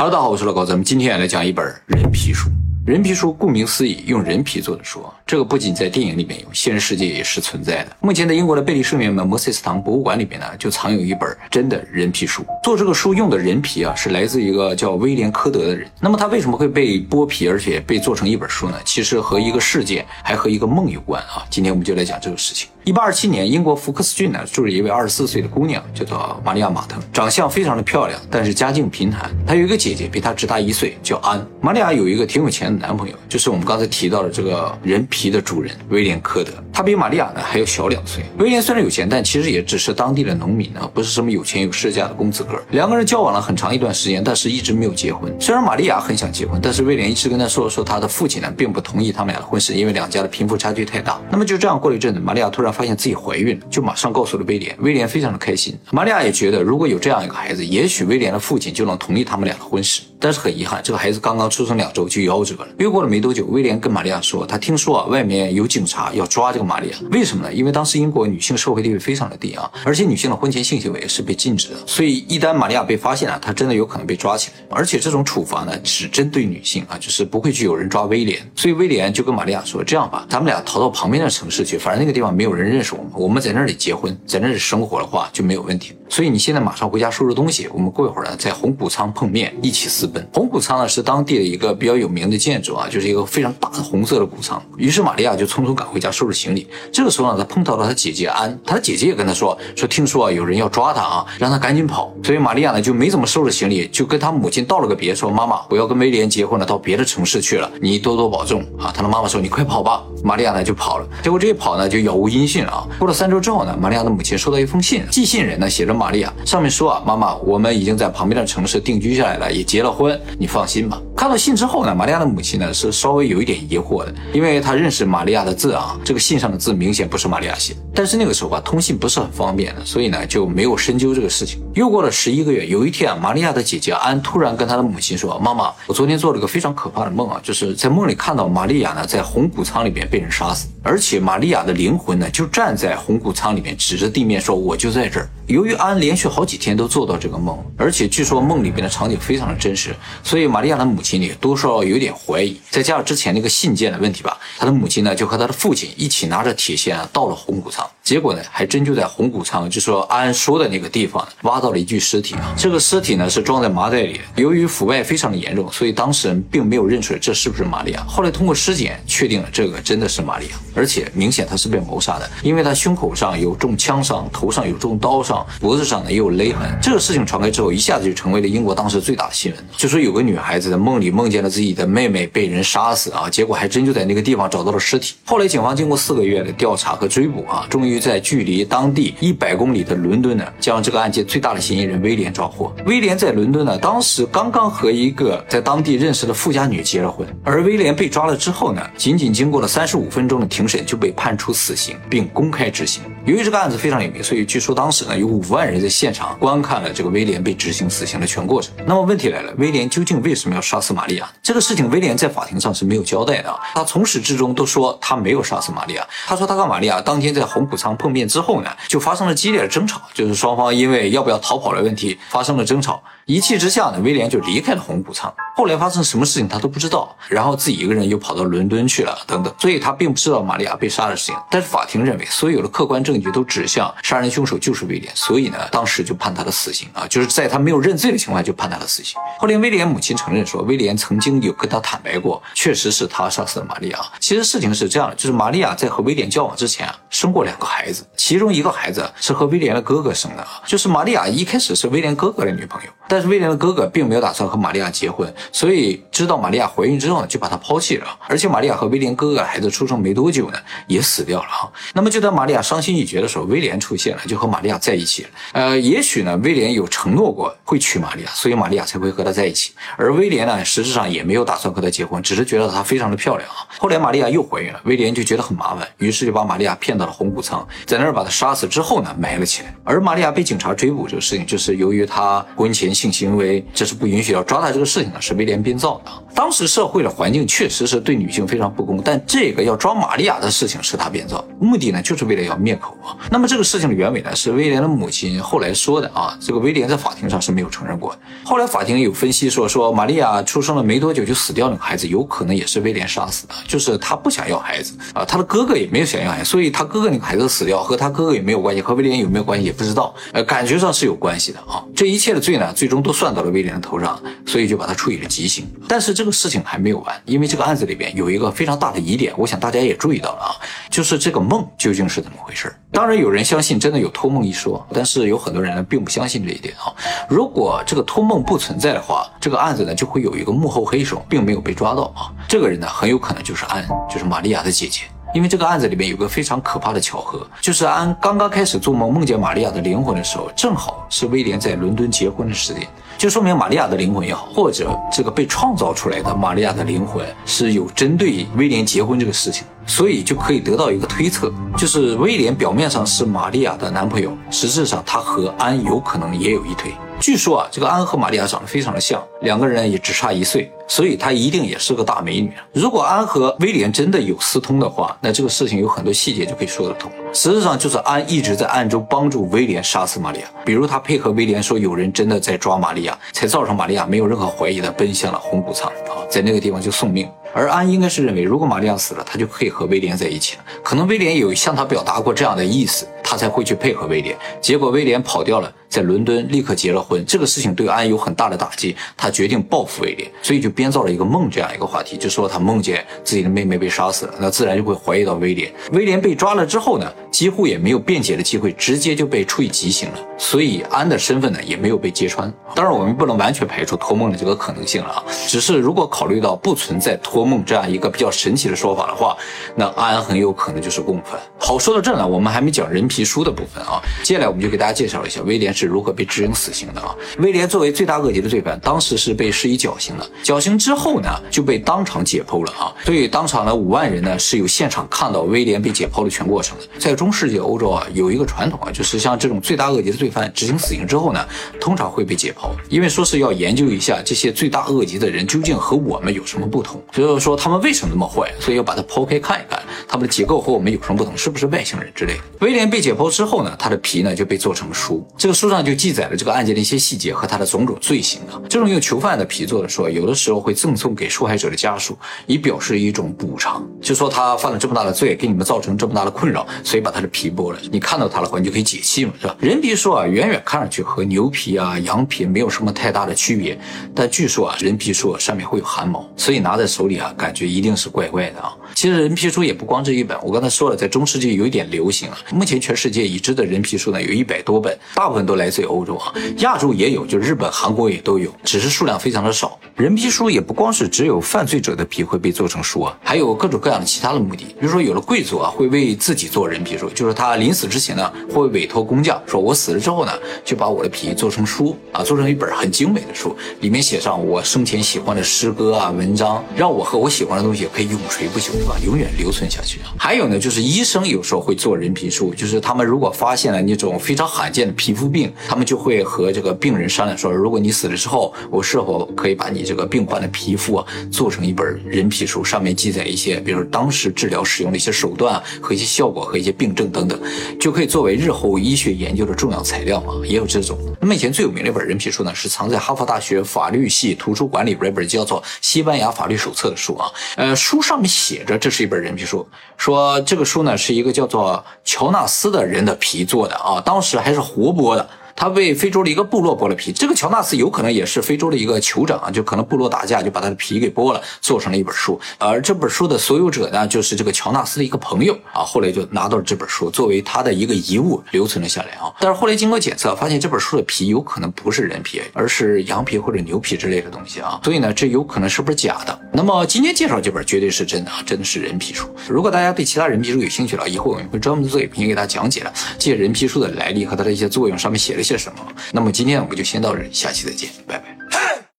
Hello，大家好，我是老高，咱们今天来讲一本人皮书。人皮书顾名思义，用人皮做的书，这个不仅在电影里面有，现实世界也是存在的。目前在英国的贝利圣约门摩塞斯堂博物馆里面呢，就藏有一本真的人皮书。做这个书用的人皮啊，是来自一个叫威廉科德的人。那么他为什么会被剥皮，而且被做成一本书呢？其实和一个事件，还和一个梦有关啊。今天我们就来讲这个事情。一八二七年，英国福克斯郡呢住着一位二十四岁的姑娘，叫做玛利亚马腾，长相非常的漂亮，但是家境贫寒。她有一个姐姐，比她只大一岁，叫安。玛利亚有一个挺有钱的男朋友，就是我们刚才提到的这个人皮的主人威廉科德。他比玛利亚呢还要小两岁。威廉虽然有钱，但其实也只是当地的农民啊，不是什么有钱有势家的公子哥。两个人交往了很长一段时间，但是一直没有结婚。虽然玛利亚很想结婚，但是威廉一直跟他说说他的父亲呢并不同意他们俩的婚事，因为两家的贫富差距太大。那么就这样过了一阵子，玛利亚突然发现自己怀孕了。就马上告诉了威廉，威廉非常的开心。玛利亚也觉得，如果有这样一个孩子，也许威廉的父亲就能同意他们俩的婚事。但是很遗憾，这个孩子刚刚出生两周就夭折了。又过了没多久，威廉跟玛利亚说，他听说啊，外面有警察要抓这个玛利亚。为什么呢？因为当时英国女性社会地位非常的低啊，而且女性的婚前性行为是被禁止的。所以一旦玛利亚被发现了，她真的有可能被抓起来。而且这种处罚呢，只针对女性啊，就是不会去有人抓威廉。所以威廉就跟玛利亚说，这样吧，咱们俩逃到旁边的城市去，反正那个地方没有人认识我们，我们在那里结婚，在那里生活的话就没有问题。所以你现在马上回家收拾东西，我们过一会儿呢，在红谷仓碰面，一起私奔。红谷仓呢是当地的一个比较有名的建筑啊，就是一个非常大的红色的谷仓。于是玛利亚就匆匆赶回家收拾行李。这个时候呢，她碰到了她姐姐安，她姐姐也跟她说说，听说啊有人要抓她啊，让她赶紧跑。所以玛利亚呢就没怎么收拾行李，就跟她母亲道了个别，说妈妈，我要跟威廉结婚了，到别的城市去了，你多多保重啊。她的妈妈说你快跑吧。玛利亚呢就跑了，结果这一跑呢就杳无音信了啊。过了三周之后呢，玛利亚的母亲收到一封信，寄信人呢写着玛利亚，上面说啊，妈妈，我们已经在旁边的城市定居下来了，也结了婚，你放心吧。看到信之后呢，玛利亚的母亲呢是稍微有一点疑惑的，因为她认识玛利亚的字啊，这个信上的字明显不是玛利亚写。但是那个时候啊，通信不是很方便的，所以呢就没有深究这个事情。又过了十一个月，有一天啊，玛利亚的姐姐安突然跟她的母亲说：“妈妈，我昨天做了个非常可怕的梦啊，就是在梦里看到玛利亚呢在红谷仓里边被人杀死，而且玛利亚的灵魂呢就站在红谷仓里面，指着地面说：我就在这儿。”由于安连续好几天都做到这个梦，而且据说梦里边的场景非常的真实，所以玛利亚的母亲也多少有点怀疑。再加上之前那个信件的问题吧，他的母亲呢就和他的父亲一起拿着铁锨啊到了红谷仓，结果呢还真就在红谷仓，就说安说的那个地方挖到了一具尸体啊。这个尸体呢是装在麻袋里，由于腐败非常的严重，所以当事人并没有认出来这是不是玛利亚。后来通过尸检确定了这个真的是玛利亚，而且明显他是被谋杀的，因为他胸口上有中枪伤，头上有中刀伤。脖子上呢也有勒痕，这个事情传开之后，一下子就成为了英国当时最大的新闻。就说有个女孩子在梦里梦见了自己的妹妹被人杀死啊，结果还真就在那个地方找到了尸体。后来警方经过四个月的调查和追捕啊，终于在距离当地一百公里的伦敦呢，将这个案件最大的嫌疑人威廉抓获。威廉在伦敦呢，当时刚刚和一个在当地认识的富家女结了婚，而威廉被抓了之后呢，仅仅经过了三十五分钟的庭审就被判处死刑，并公开执行。由于这个案子非常有名，所以据说当时呢有五万。人在现场观看了这个威廉被执行死刑的全过程。那么问题来了，威廉究竟为什么要杀死玛利亚？这个事情威廉在法庭上是没有交代的。他从始至终都说他没有杀死玛利亚。他说他和玛利亚当天在红谷仓碰面之后呢，就发生了激烈的争吵，就是双方因为要不要逃跑的问题发生了争吵。一气之下呢，威廉就离开了红谷仓。后来发生什么事情他都不知道，然后自己一个人又跑到伦敦去了，等等。所以他并不知道玛利亚被杀的事情。但是法庭认为所有的客观证据都指向杀人凶手就是威廉，所以呢，当时就判他的死刑啊，就是在他没有认罪的情况下就判他的死刑。后来威廉母亲承认说，威廉曾经有跟他坦白过，确实是他杀死了玛利亚。其实事情是这样的，就是玛利亚在和威廉交往之前啊，生过两个孩子，其中一个孩子是和威廉的哥哥生的啊，就是玛利亚一开始是威廉哥哥的女朋友。但是威廉的哥哥并没有打算和玛利亚结婚，所以知道玛利亚怀孕之后呢，就把她抛弃了。而且玛利亚和威廉哥哥孩子出生没多久呢，也死掉了啊。那么就在玛利亚伤心欲绝的时候，威廉出现了，就和玛利亚在一了。呃，也许呢，威廉有承诺过会娶玛利亚，所以玛利亚才会和他在一起。而威廉呢，实质上也没有打算和她结婚，只是觉得她非常的漂亮啊。后来玛利亚又怀孕了，威廉就觉得很麻烦，于是就把玛利亚骗到了红谷仓。在那儿把她杀死之后呢，埋了起来。而玛利亚被警察追捕这个事情，就是由于她婚前性行为，这是不允许要抓她这个事情呢，是威廉编造的。当时社会的环境确实是对女性非常不公，但这个要抓玛利亚的事情是他编造，目的呢就是为了要灭口啊。那么这个事情的原委呢，是威廉的母亲后来说的啊，这个威廉在法庭上是没有承认过的。后来法庭有分析说，说玛利亚出生了没多久就死掉那个孩子，有可能也是威廉杀死的，就是他不想要孩子啊，他的哥哥也没有想要孩子，所以他哥哥那个孩子死掉和他哥哥也没有关系，和威廉有没有关系也不知道，呃，感觉上是有关系的啊。这一切的罪呢，最终都算到了威廉的头上，所以就把他处以了极刑。但是这个事情还没有完，因为这个案子里边有一个非常大的疑点，我想大家也注意到了啊，就是这个梦究竟是怎么回事？当然有人相信真的有托梦一说，但是有很多人呢并不相信这一点啊。如果这个托梦不存在的话，这个案子呢就会有一个幕后黑手，并没有被抓到啊。这个人呢很有可能就是安，就是玛利亚的姐姐。因为这个案子里面有个非常可怕的巧合，就是安刚刚开始做梦梦见玛利亚的灵魂的时候，正好是威廉在伦敦结婚的时间，就说明玛利亚的灵魂也好，或者这个被创造出来的玛利亚的灵魂是有针对威廉结婚这个事情，所以就可以得到一个推测，就是威廉表面上是玛利亚的男朋友，实质上他和安有可能也有一腿。据说啊，这个安和玛利亚长得非常的像，两个人也只差一岁，所以她一定也是个大美女。如果安和威廉真的有私通的话，那这个事情有很多细节就可以说得通。实质上就是安一直在暗中帮助威廉杀死玛利亚，比如他配合威廉说有人真的在抓玛利亚，才造成玛利亚没有任何怀疑的奔向了红谷仓啊，在那个地方就送命。而安应该是认为，如果玛利亚死了，他就可以和威廉在一起了。可能威廉有向他表达过这样的意思，他才会去配合威廉。结果威廉跑掉了，在伦敦立刻结了婚。这个事情对安有很大的打击，他决定报复威廉，所以就编造了一个梦这样一个话题，就说他梦见自己的妹妹被杀死了，那自然就会怀疑到威廉。威廉被抓了之后呢，几乎也没有辩解的机会，直接就被处以极刑了。所以安的身份呢，也没有被揭穿。当然，我们不能完全排除托梦的这个可能性了啊，只是如果考虑到不存在托。梦这样一个比较神奇的说法的话，那安很有可能就是共犯。好，说到这呢，我们还没讲人皮书的部分啊。接下来我们就给大家介绍一下威廉是如何被执行死刑的啊。威廉作为罪大恶极的罪犯，当时是被施以绞刑的。绞刑之后呢，就被当场解剖了啊。所以当场的五万人呢是有现场看到威廉被解剖的全过程的。在中世纪欧洲啊，有一个传统啊，就是像这种罪大恶极的罪犯执行死刑之后呢，通常会被解剖，因为说是要研究一下这些罪大恶极的人究竟和我们有什么不同。所以。说他们为什么那么坏，所以要把它剖开看一看，他们的结构和我们有什么不同，是不是外星人之类？威廉被解剖之后呢，他的皮呢就被做成了书，这个书上就记载了这个案件的一些细节和他的种种罪行啊。这种用囚犯的皮做的书，有的时候会赠送给受害者的家属，以表示一种补偿，就说他犯了这么大的罪，给你们造成这么大的困扰，所以把他的皮剥了，你看到他的话，你就可以解气嘛，是吧？人皮书啊，远远看上去和牛皮啊、羊皮没有什么太大的区别，但据说啊，人皮书上面会有汗毛，所以拿在手里啊，感觉一定是。怪怪的啊！其实人皮书也不光这一本，我刚才说了，在中世纪有一点流行啊。目前全世界已知的人皮书呢，有一百多本，大部分都来自于欧洲啊，亚洲也有，就日本、韩国也都有，只是数量非常的少。人皮书也不光是只有犯罪者的皮会被做成书啊，还有各种各样的其他的目的。比如说，有的贵族啊，会为自己做人皮书，就是他临死之前呢，会委托工匠，说我死了之后呢，就把我的皮做成书啊，做成一本很精美的书，里面写上我生前喜欢的诗歌啊、文章，让我和我喜欢的东西。可以永垂不朽，吧？永远留存下去。还有呢，就是医生有时候会做人皮术，就是他们如果发现了那种非常罕见的皮肤病，他们就会和这个病人商量说，如果你死了之后，我是否可以把你这个病患的皮肤啊做成一本人皮书，上面记载一些，比如当时治疗使用的一些手段和一些效果和一些病症等等，就可以作为日后医学研究的重要材料嘛。也有这种。那么以前最有名的一本人皮书呢，是藏在哈佛大学法律系图书馆里边一本叫做《西班牙法律手册》的书啊，呃。书上面写这，这是一本人皮书，说这个书呢是一个叫做乔纳斯的人的皮做的啊，当时还是活剥的。他为非洲的一个部落剥了皮，这个乔纳斯有可能也是非洲的一个酋长啊，就可能部落打架就把他的皮给剥了，做成了一本书。而这本书的所有者呢，就是这个乔纳斯的一个朋友啊，后来就拿到了这本书，作为他的一个遗物留存了下来啊。但是后来经过检测，发现这本书的皮有可能不是人皮，而是羊皮或者牛皮之类的东西啊。所以呢，这有可能是不是假的？那么今天介绍这本绝对是真的啊，真的是人皮书。如果大家对其他人皮书有兴趣了，以后我们会专门做影片给大家讲解了这些人皮书的来历和它的一些作用，上面写的。些什么？那么今天我们就先到这里，下期再见，拜拜。